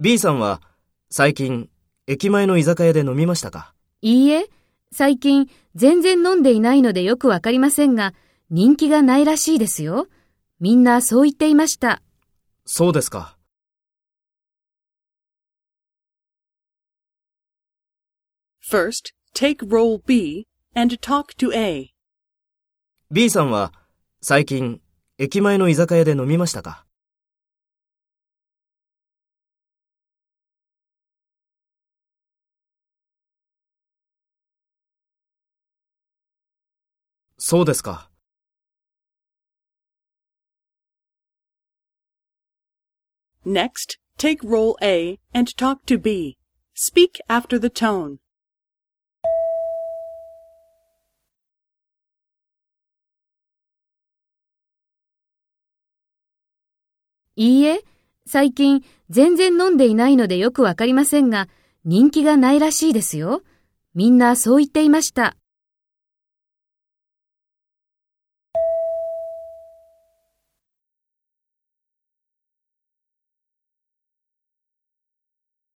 B さんは最近駅前の居酒屋で飲みましたか？いいえ、最近全然飲んでいないのでよくわかりませんが、人気がないらしいですよ。みんなそう言っていました。そうですか。First, take role B and talk to A. B さんは最近駅前の居酒屋で飲みましたか？そうですか。Next, take role A and talk to B. Speak after the tone. いいえ、最近全然飲んでいないのでよくわかりませんが、人気がないらしいですよ。みんなそう言っていました。